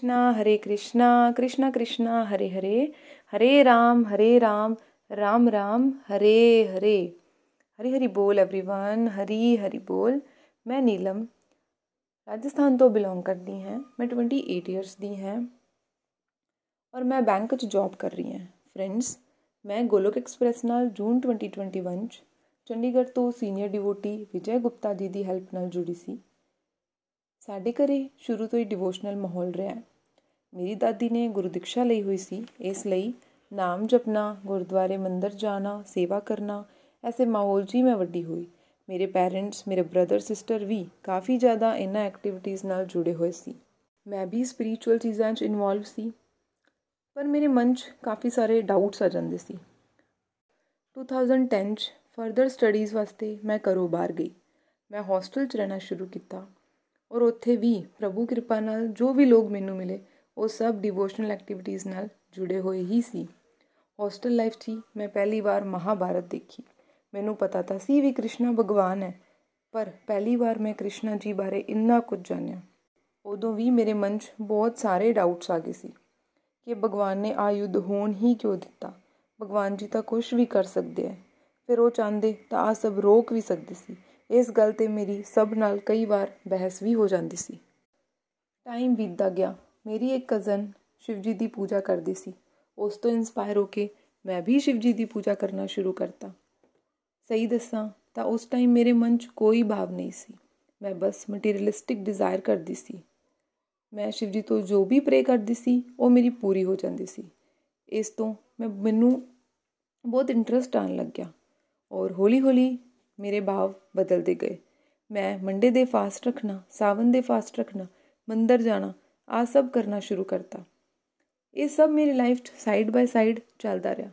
कृष्णा हरे कृष्णा कृष्णा कृष्णा हरे हरे हरे राम हरे राम राम राम हरे हरे ਹਰੀ ਹਰੀ ਬੋਲ एवरीवन ਹਰੀ ਹਰੀ ਬੋਲ ਮੈਂ ਨੀਲਮ ਰਾਜਸਥਾਨ ਤੋਂ ਬਿਲੋਂਗ ਕਰਦੀ ਹਾਂ ਮੈਂ 28 ਇਅਰਸ ਦੀ ਹਾਂ ਔਰ ਮੈਂ ਬੈਂਕ 'ਚ ਜੌਬ ਕਰ ਰਹੀ ਹਾਂ ਫਰੈਂਡਸ ਮੈਂ ਗੋਲੋਕ ਐਕਸਪ੍ਰੈਸ ਨਾਲ ਜੂਨ 2021 'ਚ ਚੰਡੀਗੜ੍ਹ ਤੋਂ ਸੀਨੀਅਰ ਡਿਵੋਟੀ ਵਿਜੇ ਗੁਪਤਾ ਜੀ ਦੀ ਹੈਲਪ ਨਾਲ ਜੁੜੀ ਸੀ ਸਾਡੇ ਘਰੇ ਸ਼ੁਰੂ ਤੋਂ ਹੀ ਡਿਵੋਸ਼ਨਲ ਮਾਹੌਲ ਰਿਹਾ ਮੇਰੀ ਦਾਦੀ ਨੇ ਗੁਰੂ ਦੀਕਸ਼ਾ ਲਈ ਹੋਈ ਸੀ। ਇਸ ਲਈ ਨਾਮ ਜਪਣਾ, ਗੁਰਦੁਆਰੇ ਮੰਦਰ ਜਾਣਾ, ਸੇਵਾ ਕਰਨਾ, ਐਸੇ ਮਾਹੌਲ 'ਚ ਹੀ ਮੈਂ ਵੱਡੀ ਹੋਈ। ਮੇਰੇ ਪੈਰੈਂਟਸ ਮੇਰੇ ਬ੍ਰਦਰ ਸਿਸਟਰ ਵੀ ਕਾਫੀ ਜ਼ਿਆਦਾ ਇਹਨਾਂ ਐਕਟੀਵਿਟੀਜ਼ ਨਾਲ ਜੁੜੇ ਹੋਏ ਸੀ। ਮੈਂ ਵੀ ਸਪਿਰਚੁਅਲ ਚੀਜ਼ਾਂ 'ਚ ਇਨਵੋਲਵ ਸੀ। ਪਰ ਮੇਰੇ ਮਨ 'ਚ ਕਾਫੀ ਸਾਰੇ ਡਾਊਟਸ ਆ ਜਾਂਦੇ ਸੀ। 2010 'ਚ ਫਰਦਰ ਸਟੱਡੀਜ਼ ਵਾਸਤੇ ਮੈਂ ਘਰੋਂ ਬਾਹਰ ਗਈ। ਮੈਂ ਹੋਸਟਲ 'ਚ ਰਹਿਣਾ ਸ਼ੁਰੂ ਕੀਤਾ। ਔਰ ਉੱਥੇ ਵੀ ਪ੍ਰਭੂ ਕਿਰਪਾ ਨਾਲ ਜੋ ਵੀ ਲੋਕ ਮੈਨੂੰ ਮਿਲੇ ਉਹ ਸਭ ਡਿਵੋਸ਼ਨਲ ਐਕਟੀਵਿਟੀਜ਼ ਨਾਲ ਜੁੜੇ ਹੋਏ ਹੀ ਸੀ। ਹੋਸਟਲ ਲਾਈਫ 'ਚ ਮੈਂ ਪਹਿਲੀ ਵਾਰ ਮਹਾਭਾਰਤ ਦੇਖੀ। ਮੈਨੂੰ ਪਤਾ ਤਾਂ ਸੀ ਵੀ ਕ੍ਰਿਸ਼ਨਾ ਭਗਵਾਨ ਹੈ, ਪਰ ਪਹਿਲੀ ਵਾਰ ਮੈਂ ਕ੍ਰਿਸ਼ਨਾ ਜੀ ਬਾਰੇ ਇੰਨਾ ਕੁਝ ਜਾਣਿਆ। ਉਦੋਂ ਵੀ ਮੇਰੇ ਮਨ 'ਚ ਬਹੁਤ ਸਾਰੇ ਡਾਊਟਸ ਆ ਗਏ ਸੀ ਕਿ ਭਗਵਾਨ ਨੇ ਆ ਯੁੱਧ ਹੋਣ ਹੀ ਕਿਉਂ ਦਿੱਤਾ? ਭਗਵਾਨ ਜੀ ਤਾਂ ਕੁਝ ਵੀ ਕਰ ਸਕਦੇ ਆ ਫਿਰ ਉਹ ਚਾਹੁੰਦੇ ਤਾਂ ਆ ਸਭ ਰੋਕ ਵੀ ਸਕਦੇ ਸੀ। ਇਸ ਗੱਲ ਤੇ ਮੇਰੀ ਸਭ ਨਾਲ ਕਈ ਵਾਰ ਬਹਿਸ ਵੀ ਹੋ ਜਾਂਦੀ ਸੀ। ਟਾਈਮ ਬੀਤਦਾ ਗਿਆ। ਮੇਰੀ ਇੱਕ ਕਜ਼ਨ ਸ਼ਿਵਜੀ ਦੀ ਪੂਜਾ ਕਰਦੀ ਸੀ। ਉਸ ਤੋਂ ਇਨਸਪਾਇਰ ਹੋ ਕੇ ਮੈਂ ਵੀ ਸ਼ਿਵਜੀ ਦੀ ਪੂਜਾ ਕਰਨਾ ਸ਼ੁਰੂ ਕਰਤਾ। ਸਹੀ ਦੱਸਾਂ ਤਾਂ ਉਸ ਟਾਈਮ ਮੇਰੇ ਮਨ 'ਚ ਕੋਈ ਭਾਵ ਨਹੀਂ ਸੀ। ਮੈਂ ਬਸ ਮਟੀਰੀਅਲਿਸਟਿਕ ਡਿਜ਼ਾਇਰ ਕਰਦੀ ਸੀ। ਮੈਂ ਸ਼ਿਵ ਜੀ ਤੋਂ ਜੋ ਵੀ ਪ੍ਰੇ ਕਰਦੀ ਸੀ, ਉਹ ਮੇਰੀ ਪੂਰੀ ਹੋ ਜਾਂਦੀ ਸੀ। ਇਸ ਤੋਂ ਮੈਂ ਮੈਨੂੰ ਬਹੁਤ ਇੰਟਰਸਟ ਆਣ ਲੱਗ ਗਿਆ ਔਰ ਹੌਲੀ-ਹੌਲੀ ਮੇਰੇ ਭਾਵ ਬਦਲਦੇ ਗਏ। ਮੈਂ ਮੰਡੇ ਦੇ ਫਾਸਟ ਰੱਖਣਾ, ਸਾਵਨ ਦੇ ਫਾਸਟ ਰੱਖਣਾ, ਮੰਦਰ ਜਾਣਾ ਆ ਸਭ ਕਰਨਾ ਸ਼ੁਰੂ ਕਰਤਾ ਇਹ ਸਭ ਮੇਰੀ ਲਾਈਫ 'ਚ ਸਾਈਡ ਬਾਈ ਸਾਈਡ ਚੱਲਦਾ ਰਿਹਾ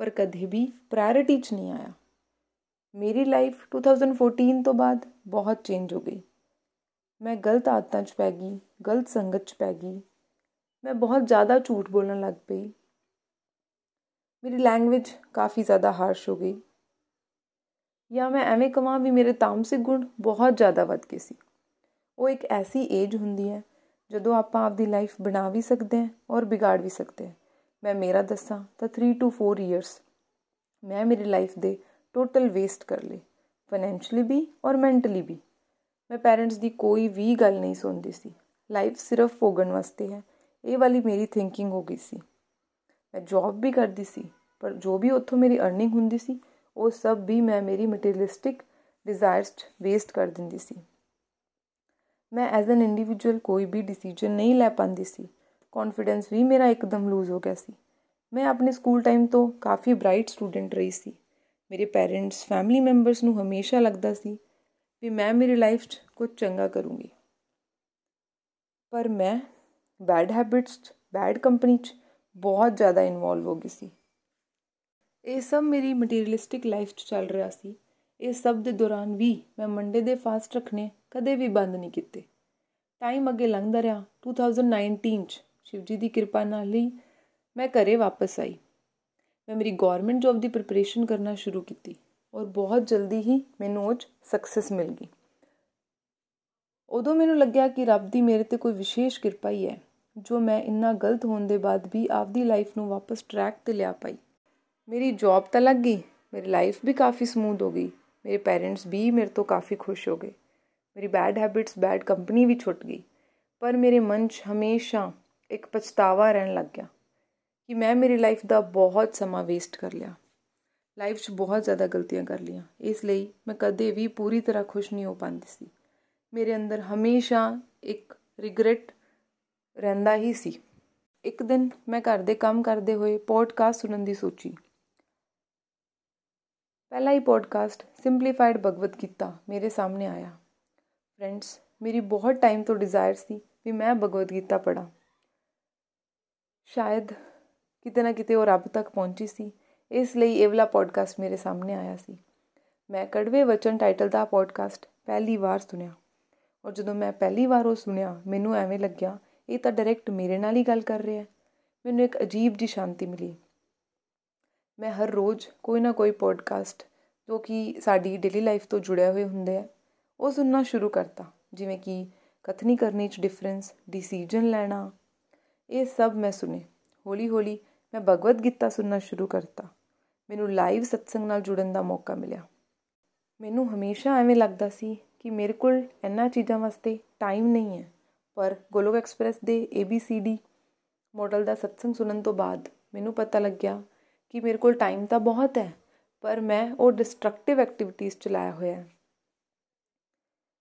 ਪਰ ਕਦੇ ਵੀ ਪ੍ਰਾਇੋਰਟੀ 'ਚ ਨਹੀਂ ਆਇਆ ਮੇਰੀ ਲਾਈਫ 2014 ਤੋਂ ਬਾਅਦ ਬਹੁਤ ਚੇਂਜ ਹੋ ਗਈ ਮੈਂ ਗਲਤ ਆਦਤਾਂ 'ਚ ਪੈ ਗਈ ਗਲਤ ਸੰਗਤ 'ਚ ਪੈ ਗਈ ਮੈਂ ਬਹੁਤ ਜ਼ਿਆਦਾ ਝੂਠ ਬੋਲਣ ਲੱਗ ਪਈ ਮੇਰੀ ਲੈਂਗੁਏਜ ਕਾਫੀ ਜ਼ਿਆਦਾ ਹਾਰਸ਼ ਹੋ ਗਈ ਜਾਂ ਮੈਂ ਐਵੇਂ ਕਹਾਂ ਵੀ ਮੇਰੇ ਤਾਮਸਿਕ ਗੁਣ ਬਹੁਤ ਜ਼ਿਆਦਾ ਵੱਧ ਗਏ ਸੀ ਉਹ ਇੱਕ ਐਸੀ ਏਜ ਹੁੰਦੀ ਹੈ ਜਦੋਂ ਆਪਾਂ ਆਪਦੀ ਲਾਈਫ ਬਣਾ ਵੀ ਸਕਦੇ ਹਾਂ ਔਰ ਵਿਗਾੜ ਵੀ ਸਕਦੇ ਹਾਂ। ਮੈਂ ਮੇਰਾ ਦੱਸਾਂ ਤਾਂ 3 ਟੂ 4 ਇਅਰਸ ਮੈਂ ਮੇਰੀ ਲਾਈਫ ਦੇ ਟੋਟਲ ਵੇਸਟ ਕਰ ਲਏ ਫਾਈਨੈਂਸ਼ਲੀ ਵੀ ਔਰ ਮੈਂਟਲੀ ਵੀ। ਮੈਂ ਪੇਰੈਂਟਸ ਦੀ ਕੋਈ ਵੀ ਗੱਲ ਨਹੀਂ ਸੁਣਦੀ ਸੀ। ਲਾਈਫ ਸਿਰਫ ਭੋਗਣ ਵਾਸਤੇ ਹੈ। ਇਹ ਵਾਲੀ ਮੇਰੀ ਥਿੰਕਿੰਗ ਹੋ ਗਈ ਸੀ। ਮੈਂ ਜੌਬ ਵੀ ਕਰਦੀ ਸੀ, ਪਰ ਜੋ ਵੀ ਉੱਥੋਂ ਮੇਰੀ ਅਰਨਿੰਗ ਹੁੰਦੀ ਸੀ, ਉਹ ਸਭ ਵੀ ਮੈਂ ਮੇਰੀ ਮਟੀਰੀਅਲਿਸਟਿਕ ਡਿਜ਼ਾਇਰਸ 'ਚ ਵੇਸਟ ਕਰ ਦਿੰਦੀ ਸੀ। ਮੈਂ ਐਜ਼ ਐਨ ਇੰਡੀਵਿਜੂਅਲ ਕੋਈ ਵੀ ਡਿਸੀਜਨ ਨਹੀਂ ਲੈ ਪਾਉਂਦੀ ਸੀ। ਕੌਨਫੀਡੈਂਸ ਵੀ ਮੇਰਾ ਇੱਕਦਮ ਲੂਜ਼ ਹੋ ਗਿਆ ਸੀ। ਮੈਂ ਆਪਣੇ ਸਕੂਲ ਟਾਈਮ ਤੋਂ ਕਾਫੀ ਬ੍ਰਾਈਟ ਸਟੂਡੈਂਟ ਰਹੀ ਸੀ। ਮੇਰੇ ਪੈਰੈਂਟਸ ਫੈਮਿਲੀ ਮੈਂਬਰਸ ਨੂੰ ਹਮੇਸ਼ਾ ਲੱਗਦਾ ਸੀ ਵੀ ਮੈਂ ਮੇਰੀ ਲਾਈਫ 'ਚ ਕੁਝ ਚੰਗਾ ਕਰੂੰਗੀ। ਪਰ ਮੈਂ ਬੈਡ ਹੈਬਿਟਸ 'ਚ ਬੈਡ ਕੰਪਨੀ 'ਚ ਬਹੁਤ ਜ਼ਿਆਦਾ ਇਨਵੋਲਵ ਹੋ ਗਈ ਸੀ। ਇਹ ਸਭ ਮੇਰੀ ਮਟੀਰੀਅਲਿਸਟਿਕ ਲਾਈਫ 'ਚ ਚੱਲ ਰਿਹਾ ਸੀ। ਇਹ ਸਭ ਦੇ ਦੌਰਾਨ ਵੀ ਮੈਂ ਮੰਡੇ ਦੇ ਫਾਸਟ ਰੱਖਣੇ ਕਦੇ ਵੀ ਬੰਦ ਨਹੀਂ ਕੀਤੇ। ਟਾਈਮ ਅੱਗੇ ਲੰਘਦਾ ਰਿਹਾ। 2019 'ਚ ਸ਼ਿਵਜੀ ਦੀ ਕਿਰਪਾ ਨਾਲ ਹੀ ਮੈਂ ਘਰੇ ਵਾਪਸ ਆਈ। ਮੈਂ ਮੇਰੀ ਗਵਰਨਮੈਂਟ ਜੌਬ ਦੀ ਪ੍ਰਿਪਰੇਸ਼ਨ ਕਰਨਾ ਸ਼ੁਰੂ ਕੀਤੀ ਔਰ ਬਹੁਤ ਜਲਦੀ ਹੀ ਮੈਨੂੰ ਉਹ 'ਚ ਸਕਸੈਸ ਮਿਲ ਗਈ। ਉਦੋਂ ਮੈਨੂੰ ਲੱਗਿਆ ਕਿ ਰੱਬ ਦੀ ਮੇਰੇ ਤੇ ਕੋਈ ਵਿਸ਼ੇਸ਼ ਕਿਰਪਾ ਹੀ ਹੈ, ਜੋ ਮੈਂ ਇੰਨਾ ਗਲਤ ਹੋਣ ਦੇ ਬਾਅਦ ਵੀ ਆਪਦੀ ਲਾਈਫ ਨੂੰ ਵਾਪਸ ਟਰੈਕ ਤੇ ਲਿਆ ਪਾਈ। ਮੇਰੀ ਜੌਬ ਤਾਂ ਲੱਗ ਗਈ, ਮੇਰੀ ਲਾਈਫ ਵੀ ਕਾਫੀ ਸਮੂਥ ਹੋ ਗਈ, ਮੇਰੇ ਪੇਰੈਂਟਸ ਵੀ ਮੇਰੇ ਤੋਂ ਕਾਫੀ ਖੁਸ਼ ਹੋ ਗਏ। ਮੇਰੀ ਬੈਡ ਹੈਬਿਟਸ ਬੈਡ ਕੰਪਨੀ ਵੀ ਛੁੱਟ ਗਈ। ਪਰ ਮੇਰੇ ਮਨ 'ਚ ਹਮੇਸ਼ਾ ਇੱਕ ਪਛਤਾਵਾ ਰਹਿਣ ਲੱਗ ਗਿਆ ਕਿ ਮੈਂ ਮੇਰੀ ਲਾਈਫ ਦਾ ਬਹੁਤ ਸਮਾਂ ਵੇਸਟ ਕਰ ਲਿਆ। ਲਾਈਫ 'ਚ ਬਹੁਤ ਜ਼ਿਆਦਾ ਗਲਤੀਆਂ ਕਰ ਲੀਆਂ ਇਸ ਲਈ ਮੈਂ ਕਦੇ ਵੀ ਪੂਰੀ ਤਰ੍ਹਾਂ ਖੁਸ਼ ਨਹੀਂ ਹੋ ਪਾਉਂਦੀ ਸੀ। ਮੇਰੇ ਅੰਦਰ ਹਮੇਸ਼ਾ ਇੱਕ ਰਿਗਰੈਟ ਰਹਿੰਦਾ ਹੀ ਸੀ। ਇੱਕ ਦਿਨ ਮੈਂ ਘਰ ਦੇ ਕੰਮ ਕਰਦੇ ਹੋਏ ਪੋਡਕਾਸਟ ਸੁਣਨ ਦੀ ਸੋਚੀ। ਪਹਿਲਾ ਹੀ ਪੋਡਕਾਸਟ ਸਿੰਪਲੀਫਾਈਡ ਭਗਵਤ ਗੀਤਾ ਮੇਰੇ ਸਾਹਮਣੇ ਆਇਆ। ਫਰੈਂਡਸ ਮੇਰੀ ਬਹੁਤ ਟਾਈਮ ਤੋਂ ਡਿਜ਼ਾਇਰ ਸੀ ਵੀ ਮੈਂ ਭਗਵਦ ਗੀਤਾ ਪੜਾਂ ਸ਼ਾਇਦ ਕਿਤੇ ਨਾ ਕਿਤੇ ਉਹ ਰੱਬ ਤੱਕ ਪਹੁੰਚੀ ਸੀ। ਇਸ ਲਈ ਇਹ ਵਾਲਾ ਪੋਡਕਾਸਟ ਮੇਰੇ ਸਾਹਮਣੇ ਆਇਆ ਸੀ। ਮੈਂ ਕੜਵੇ ਵਚਨ ਟਾਈਟਲ ਦਾ ਪੋਡਕਾਸਟ ਪਹਿਲੀ ਵਾਰ ਸੁਣਿਆ। ਔਰ ਜਦੋਂ ਮੈਂ ਪਹਿਲੀ ਵਾਰ ਉਹ ਸੁਣਿਆ, ਮੈਨੂੰ ਐਵੇਂ ਲੱਗਿਆ, ਇਹ ਤਾਂ ਡਾਇਰੈਕਟ ਮੇਰੇ ਨਾਲ ਹੀ ਗੱਲ ਕਰ ਰਿਹਾ ਹੈ। ਮੈਨੂੰ ਇੱਕ ਅਜੀਬ ਜੀ ਸ਼ਾਂਤੀ ਮਿਲੀ। ਮੈਂ ਹਰ ਰੋਜ਼ ਕੋਈ ਨਾ ਕੋਈ ਪੋਡਕਾਸਟ ਜੋ ਕਿ ਸਾਡੀ ਡੇਲੀ ਲਾਈਫ ਤੋਂ ਜੁੜਿਆ ਹੋਏ ਹੁੰਦੇ ਆ ਉਹ ਸੁਣਨਾ ਸ਼ੁਰੂ ਕਰਤਾ, ਜਿਵੇਂ ਕਿ ਕਥਨੀ ਕਰਨੀ 'ਚ ਡਿਫਰੈਂਸ ਡਿਸੀਜਨ ਲੈਣਾ, ਇਹ ਸਭ ਮੈਂ ਸੁਨੇ ਹੌਲੀ ਹੌਲੀ ਮੈਂ ਭਗਵਦ ਗੀਤਾ ਸੁਣਨਾ ਸ਼ੁਰੂ ਕਰਤਾ। ਮੈਨੂੰ ਲਾਈਵ ਸਤਸੰਗ ਨਾਲ ਜੁੜਨ ਦਾ ਮੌਕਾ ਮਿਲਿਆ। ਮੈਨੂੰ ਹਮੇਸ਼ਾ ਐਵੇਂ ਲੱਗਦਾ ਸੀ ਕਿ ਮੇਰੇ ਕੋਲ ਇੰਨਾ ਚੀਜ਼ਾਂ ਵਾਸਤੇ ਟਾਈਮ ਨਹੀਂ ਹੈ, ਪਰ ਗੋਲੋਕ ਐਕਸਪ੍ਰੈਸ ਦੇ ABCD ਮਾਡਲ ਦਾ ਸਤਸੰਗ ਸੁਣਨ ਤੋਂ ਬਾਅਦ ਮੈਨੂੰ ਪਤਾ ਲੱਗਿਆ ਕਿ ਮੇਰੇ ਕੋਲ ਟਾਈਮ ਤਾਂ ਬਹੁਤ ਹੈ, ਪਰ ਮੈਂ ਉਹ ਡਿਸਟਰਕਟਿਵ ਐਕਟੀਵਿਟੀਜ਼ ਚਲਾਇਆ ਹੋਇਆ ਹੈ।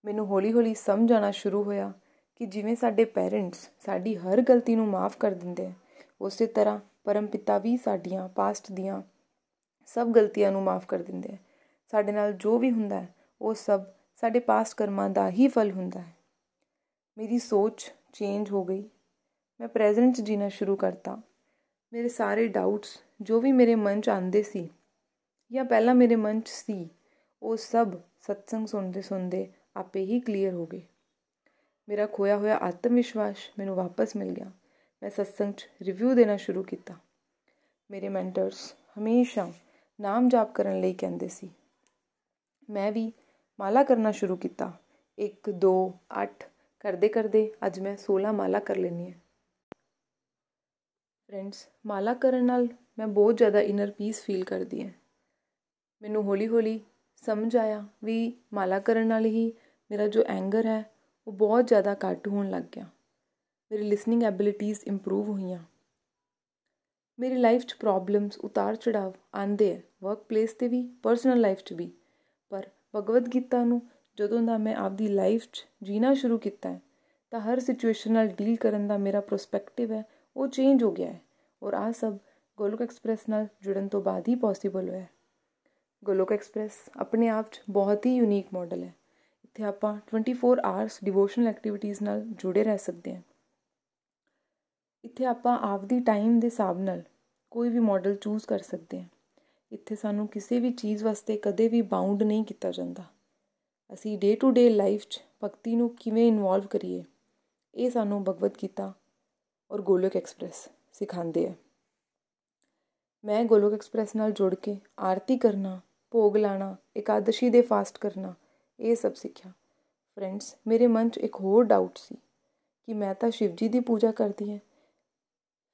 ਮੈਨੂੰ ਹੌਲੀ-ਹੌਲੀ ਸਮਝ ਆਣਾ ਸ਼ੁਰੂ ਹੋਇਆ ਕਿ ਜਿਵੇਂ ਸਾਡੇ ਪੇਰੈਂਟਸ ਸਾਡੀ ਹਰ ਗਲਤੀ ਨੂੰ ਮਾਫ ਕਰ ਦਿੰਦੇ ਆ, ਉਸੇ ਤਰ੍ਹਾਂ ਪਰਮਪਿਤਾ ਵੀ ਸਾਡੀਆਂ ਪਾਸਟ ਦੀਆਂ ਸਭ ਗਲਤੀਆਂ ਨੂੰ ਮਾਫ ਕਰ ਦਿੰਦੇ ਆ। ਸਾਡੇ ਨਾਲ ਜੋ ਵੀ ਹੁੰਦਾ ਹੈ, ਉਹ ਸਭ ਸਾਡੇ ਪਾਸਟ ਕਰਮਾਂ ਦਾ ਹੀ ਫਲ ਹੁੰਦਾ ਹੈ। ਮੇਰੀ ਸੋਚ ਚੇਂਜ ਹੋ ਗਈ। ਮੈਂ ਪ੍ਰੈਜ਼ੈਂਟ 'ਚ ਜੀਣਾ ਸ਼ੁਰੂ ਕਰਤਾ। ਮੇਰੇ ਸਾਰੇ ਡਾਊਟਸ ਜੋ ਵੀ ਮੇਰੇ ਮਨ 'ਚ ਆਉਂਦੇ ਸੀ ਜਾਂ ਪਹਿਲਾਂ ਮੇਰੇ ਮਨ 'ਚ ਸੀ, ਉਹ ਸਭ ਸਤਸੰਗ ਸੁਣਦੇ ਸੁਣਦੇ ਆਪੇ ਹੀ ਕਲੀਅਰ ਹੋ ਗਏ। ਮੇਰਾ ਖੋਇਆ ਹੋਇਆ ਆਤਮ ਵਿਸ਼ਵਾਸ ਮੈਨੂੰ ਵਾਪਸ ਮਿਲ ਗਿਆ। ਮੈਂ ਸਤਸੰਗ 'ਚ ਰਿਵਿਊ ਦੇਣਾ ਸ਼ੁਰੂ ਕੀਤਾ। ਮੇਰੇ ਮੈਂਟਰਸ ਹਮੇਸ਼ਾ ਨਾਮ ਜਾਪ ਕਰਨ ਲਈ ਕਹਿੰਦੇ ਸੀ। ਮੈਂ ਵੀ ਮਾਲਾ ਕਰਨਾ ਸ਼ੁਰੂ ਕੀਤਾ। 1 2 8 ਕਰਦੇ ਕਰਦੇ ਅੱਜ ਮੈਂ 16 ਮਾਲਾ ਕਰ ਲੈਣੀ ਹੈ। ਫਰੈਂਡਸ ਮਾਲਾ ਕਰਨ ਨਾਲ ਮੈਂ ਬਹੁਤ ਜ਼ਿਆਦਾ ਇਨਰ ਪੀਸ ਫੀਲ ਕਰਦੀ ਹਾਂ। ਮੈਨੂੰ ਹੌਲੀ-ਹੌਲੀ ਸਮਝ ਆਇਆ ਵੀ ਮਾਲਾ ਕਰਨ ਨਾਲ ਹੀ ਮੇਰਾ ਜੋ ਐਂਗਰ ਹੈ, ਉਹ ਬਹੁਤ ਜ਼ਿਆਦਾ ਘੱਟ ਹੋਣ ਲੱਗ ਗਿਆ। ਮੇਰੀ ਲਿਸਨਿੰਗ ਐਬਿਲਿਟੀਜ਼ ਇੰਪਰੂਵ ਹੋਈਆਂ। ਮੇਰੀ ਲਾਈਫ 'ਚ ਪ੍ਰੋਬਲਮਸ ਉਤਾਰ ਚੜਾਵ ਆਂਦੇ ਹੈ ਵਰਕ ਪਲੇਸ ਤੇ ਵੀ ਪਰਸਨਲ ਲਾਈਫ 'ਚ ਵੀ। ਪਰ ਭਗਵਦ ਗੀਤਾ ਨੂੰ ਜਦੋਂ ਦਾ ਮੈਂ ਆਪਦੀ ਲਾਈਫ 'ਚ ਜੀਣਾ ਸ਼ੁਰੂ ਕੀਤਾ ਹੈ, ਤਾਂ ਹਰ ਸਿਚੁਏਸ਼ਨ ਨਾਲ ਡੀਲ ਕਰਨ ਦਾ ਮੇਰਾ ਪਰਸਪੈਕਟਿਵ ਹੈ, ਉਹ ਚੇਂਜ ਹੋ ਗਿਆ ਹੈ। ਔਰ ਆ ਸਭ ਗੋਲੋਕ ਐਕਸਪ੍ਰੈਸ ਨਾਲ ਜੁੜਨ ਤੋਂ ਬਾਅਦ ਹੀ ਪੋਸੀਬਲ ਹੋਇਆ ਗੋਲੋਕ ਐਕਸਪ੍ਰੈਸ ਆਪਣੇ ਆਪ 'ਚ ਬਹੁਤ ਹੀ ਯੂਨੀਕ ਮਾਡਲ ਹੈ। ਇੱਥੇ ਆਪਾਂ 24 ਆਵਰਸ ਡਿਵੋਸ਼ਨਲ ਐਕਟੀਵਿਟੀਜ਼ ਨਾਲ ਜੁੜੇ ਰਹਿ ਸਕਦੇ ਹਾਂ। ਇੱਥੇ ਆਪਾਂ ਆਪਦੀ ਟਾਈਮ ਦੇ ਹਿਸਾਬ ਨਾਲ ਕੋਈ ਵੀ ਮਾਡਲ ਚੂਜ਼ ਕਰ ਸਕਦੇ ਹਾਂ। ਇੱਥੇ ਸਾਨੂੰ ਕਿਸੇ ਵੀ ਚੀਜ਼ ਵਾਸਤੇ ਕਦੇ ਵੀ ਬਾਉਂਡ ਨਹੀਂ ਕੀਤਾ ਜਾਂਦਾ। ਅਸੀਂ ਡੇ ਟੂ ਡੇ ਲਾਈਫ 'ਚ ਭਗਤੀ ਨੂੰ ਕਿਵੇਂ ਇਨਵੋਲਵ ਕਰੀਏ, ਇਹ ਸਾਨੂੰ ਭਗਵਦ ਗੀਤਾ ਔਰ ਗੋਲੋਕ ਐਕਸਪ੍ਰੈਸ ਸਿਖਾਉਂਦੇ ਆ। ਮੈਂ ਗੋਲੋਕ ਐਕਸਪ੍ਰੈਸ ਨਾਲ ਜੁੜ ਕੇ ਆਰਤੀ ਕਰਨਾ, ਭੋਗ ਲਾਣਾ ਇਕਾदशी ਦੇ ਫਾਸਟ ਕਰਨਾ ਇਹ ਸਭ ਸਿੱਖਿਆ। ਫਰੈਂਡਸ ਮੇਰੇ ਮਨ 'ਚ ਇੱਕ ਹੋਰ ਡਾਊਟ ਸੀ ਕਿ ਮੈਂ ਤਾਂ ਸ਼ਿਵ ਜੀ ਦੀ ਪੂਜਾ ਕਰਦੀ ਹਾਂ।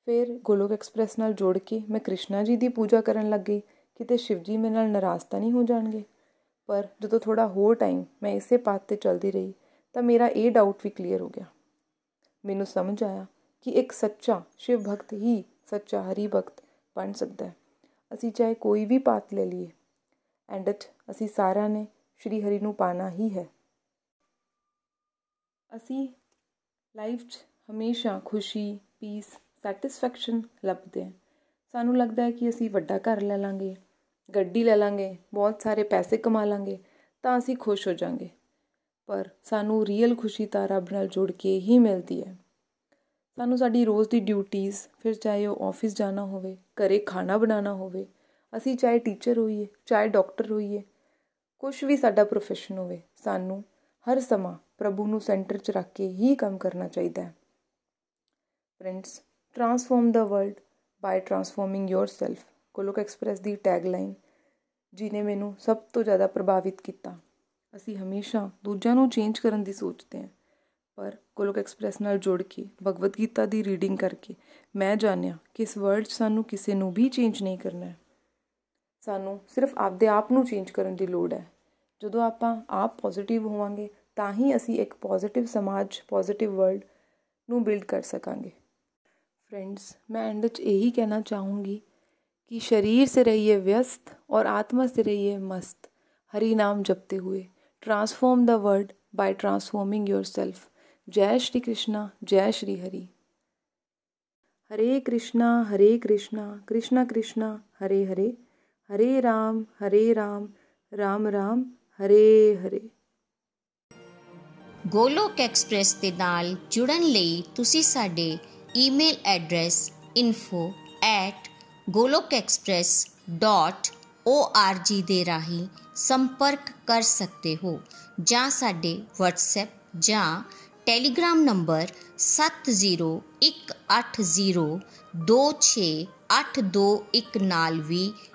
ਫਿਰ ਗੋਲੋਕ ਐਕਸਪ੍ਰੈਸ ਨਾਲ ਜੋੜ ਕੇ ਮੈਂ ਕ੍ਰਿਸ਼ਨਾ ਜੀ ਦੀ ਪੂਜਾ ਕਰਨ ਲੱਗ ਗਈ। ਕਿਤੇ ਸ਼ਿਵ ਜੀ ਮੇਰੇ ਨਾਲ ਨਾਰਾਜ਼ ਤਾਂ ਨਹੀਂ ਹੋ ਜਾਣਗੇ? ਪਰ ਜਦੋਂ ਥੋੜਾ ਹੋਰ ਟਾਈਮ ਮੈਂ ਇਸੇ ਪਾਥ ਤੇ ਚੱਲਦੀ ਰਹੀ, ਤਾਂ ਮੇਰਾ ਇਹ ਡਾਊਟ ਵੀ ਕਲੀਅਰ ਹੋ ਗਿਆ। ਮੈਨੂੰ ਸਮਝ ਆਇਆ ਕਿ ਇੱਕ ਸੱਚਾ ਸ਼ਿਵ ਭਗਤ ਹੀ ਸੱਚਾ ਹਰੀ ਭਗਤ ਬਣ ਸਕਦਾ ਹੈ। ਅਸੀਂ ਚਾਹੇ ਕੋਈ ਵੀ ਪਾਥ ਲੈ ਲਈਏ। ਐਂਡ ਇਟ ਅਸੀਂ ਸਾਰਿਆਂ ਨੇ ਸ਼੍ਰੀ ਹਰੀ ਨੂੰ ਪਾਣਾ ਹੀ ਹੈ। ਅਸੀਂ ਲਾਈਫ 'ਚ ਹਮੇਸ਼ਾ ਖੁਸ਼ੀ ਪੀਸ ਸੈਟੀਸਫੈਕਸ਼ਨ ਲੱਭਦੇ ਹਾਂ। ਸਾਨੂੰ ਲੱਗਦਾ ਹੈ ਕਿ ਅਸੀਂ ਵੱਡਾ ਘਰ ਲੈ ਲਾਂਗੇ, ਗੱਡੀ ਲੈ ਲਾਂਗੇ, ਬਹੁਤ ਸਾਰੇ ਪੈਸੇ ਕਮਾ ਲਾਂਗੇ, ਤਾਂ ਅਸੀਂ ਖੁਸ਼ ਹੋ ਜਾਾਂਗੇ। ਪਰ ਸਾਨੂੰ ਰੀਅਲ ਖੁਸ਼ੀ ਤਾਂ ਰੱਬ ਨਾਲ ਜੁੜ ਕੇ ਹੀ ਮਿਲਦੀ ਹੈ। ਸਾਨੂੰ ਸਾਡੀ ਰੋਜ਼ ਦੀ ਡਿਊਟੀਆਂ ਫਿਰ ਚਾਹੇ ਉਹ ਆਫਿਸ ਜਾਣਾ ਹੋਵੇ, ਘਰੇ ਖਾਣਾ ਬਣਾਉਣਾ ਹੋਵੇ, ਅਸੀਂ ਚਾਹੇ ਟੀਚਰ ਹੋਈਏ, ਚਾਹੇ ਡਾਕਟਰ ਹੋਈਏ ਕੁਝ ਵੀ ਸਾਡਾ profession ਹੋਵੇ, ਸਾਨੂੰ ਹਰ ਸਮਾਂ ਪ੍ਰਭੂ ਨੂੰ ਸੈਂਟਰ 'ਚ ਰੱਖ ਕੇ ਹੀ ਕੰਮ ਕਰਨਾ ਚਾਹੀਦਾ ਹੈ। Friends transform the world by transforming yourself Golok Express the tagline ਜਿਨੇ ਮੈਨੂੰ ਸਭ ਤੋਂ ਜ਼ਿਆਦਾ ਪ੍ਰਭਾਵਿਤ ਕੀਤਾ। ਅਸੀਂ ਹਮੇਸ਼ਾ ਦੂਜਿਆਂ ਨੂੰ ਚੇਂਜ ਕਰਨ ਦੀ ਸੋਚਦੇ ਹਾਂ। ਪਰ ਕੋਲੋਕ ਐਕਸਪ੍ਰੈਸ ਨਾਲ ਜੁੜ ਕੇ, ਭਗਵਦ ਗੀਤਾ ਦੀ ਰੀਡਿੰਗ ਕਰਕੇ, ਮੈਂ ਜਾਣਿਆ ਕਿ ਇਸ ਵਰਲਡ 'ਚ ਸਾਨੂੰ ਕਿਸੇ ਨੂੰ ਵੀ ਚੇਂਜ ਨਹੀਂ ਕਰਨਾ ਹੈ। ਸਾਨੂੰ ਸਿਰਫ ਆਪਦੇ ਆਪ ਨੂੰ ਚੇਂਜ ਕਰਨ ਦੀ ਲੋੜ ਹੈ ਜਦੋਂ ਆਪਾਂ ਆਪ ਪੋਜ਼ਿਟਿਵ ਹੋਵਾਂਗੇ ਤਾਂ ਹੀ ਅਸੀਂ ਇੱਕ ਪੋਜ਼ਿਟਿਵ ਸਮਾਜ ਪੋਜ਼ਿਟਿਵ ਵਰਲਡ ਨੂੰ ਬਿਲਡ ਕਰ ਸਕਾਂਗੇ फ्रेंड्स मैं एंड यही कहना चाहूँगी कि शरीर से रहिए व्यस्त और आत्मा से रहिए मस्त हरि नाम जपते हुए transform the world by transforming your self जय श्री कृष्णा जय श्री हरि हरे कृष्णा हरे कृष्णा कृष्णा कृष्णा हरे हरे ਹਰੇ ਰਾਮ ਹਰੇ ਰਾਮ ਰਾਮ ਰਾਮ, ਹਰੇ ਹਰੇ। ਗੋਲੋਕ ਐਕਸਪ੍ਰੈਸ ਦੇ ਨਾਲ ਜੁੜਨ ਲਈ ਤੁਸੀਂ ਸਾਡੇ ਈਮੇਲ ਐਡਰੈਸ info@golokexpress.org ਦੇ ਰਾਹੀਂ ਸੰਪਰਕ ਕਰ ਸਕਦੇ ਹੋ, ਜਾਂ ਸਾਡੇ WhatsApp ਜਾਂ ਟੈਲੀਗ੍ਰਾਮ ਨੰਬਰ 70180268281 ਨਾਲ ਵੀ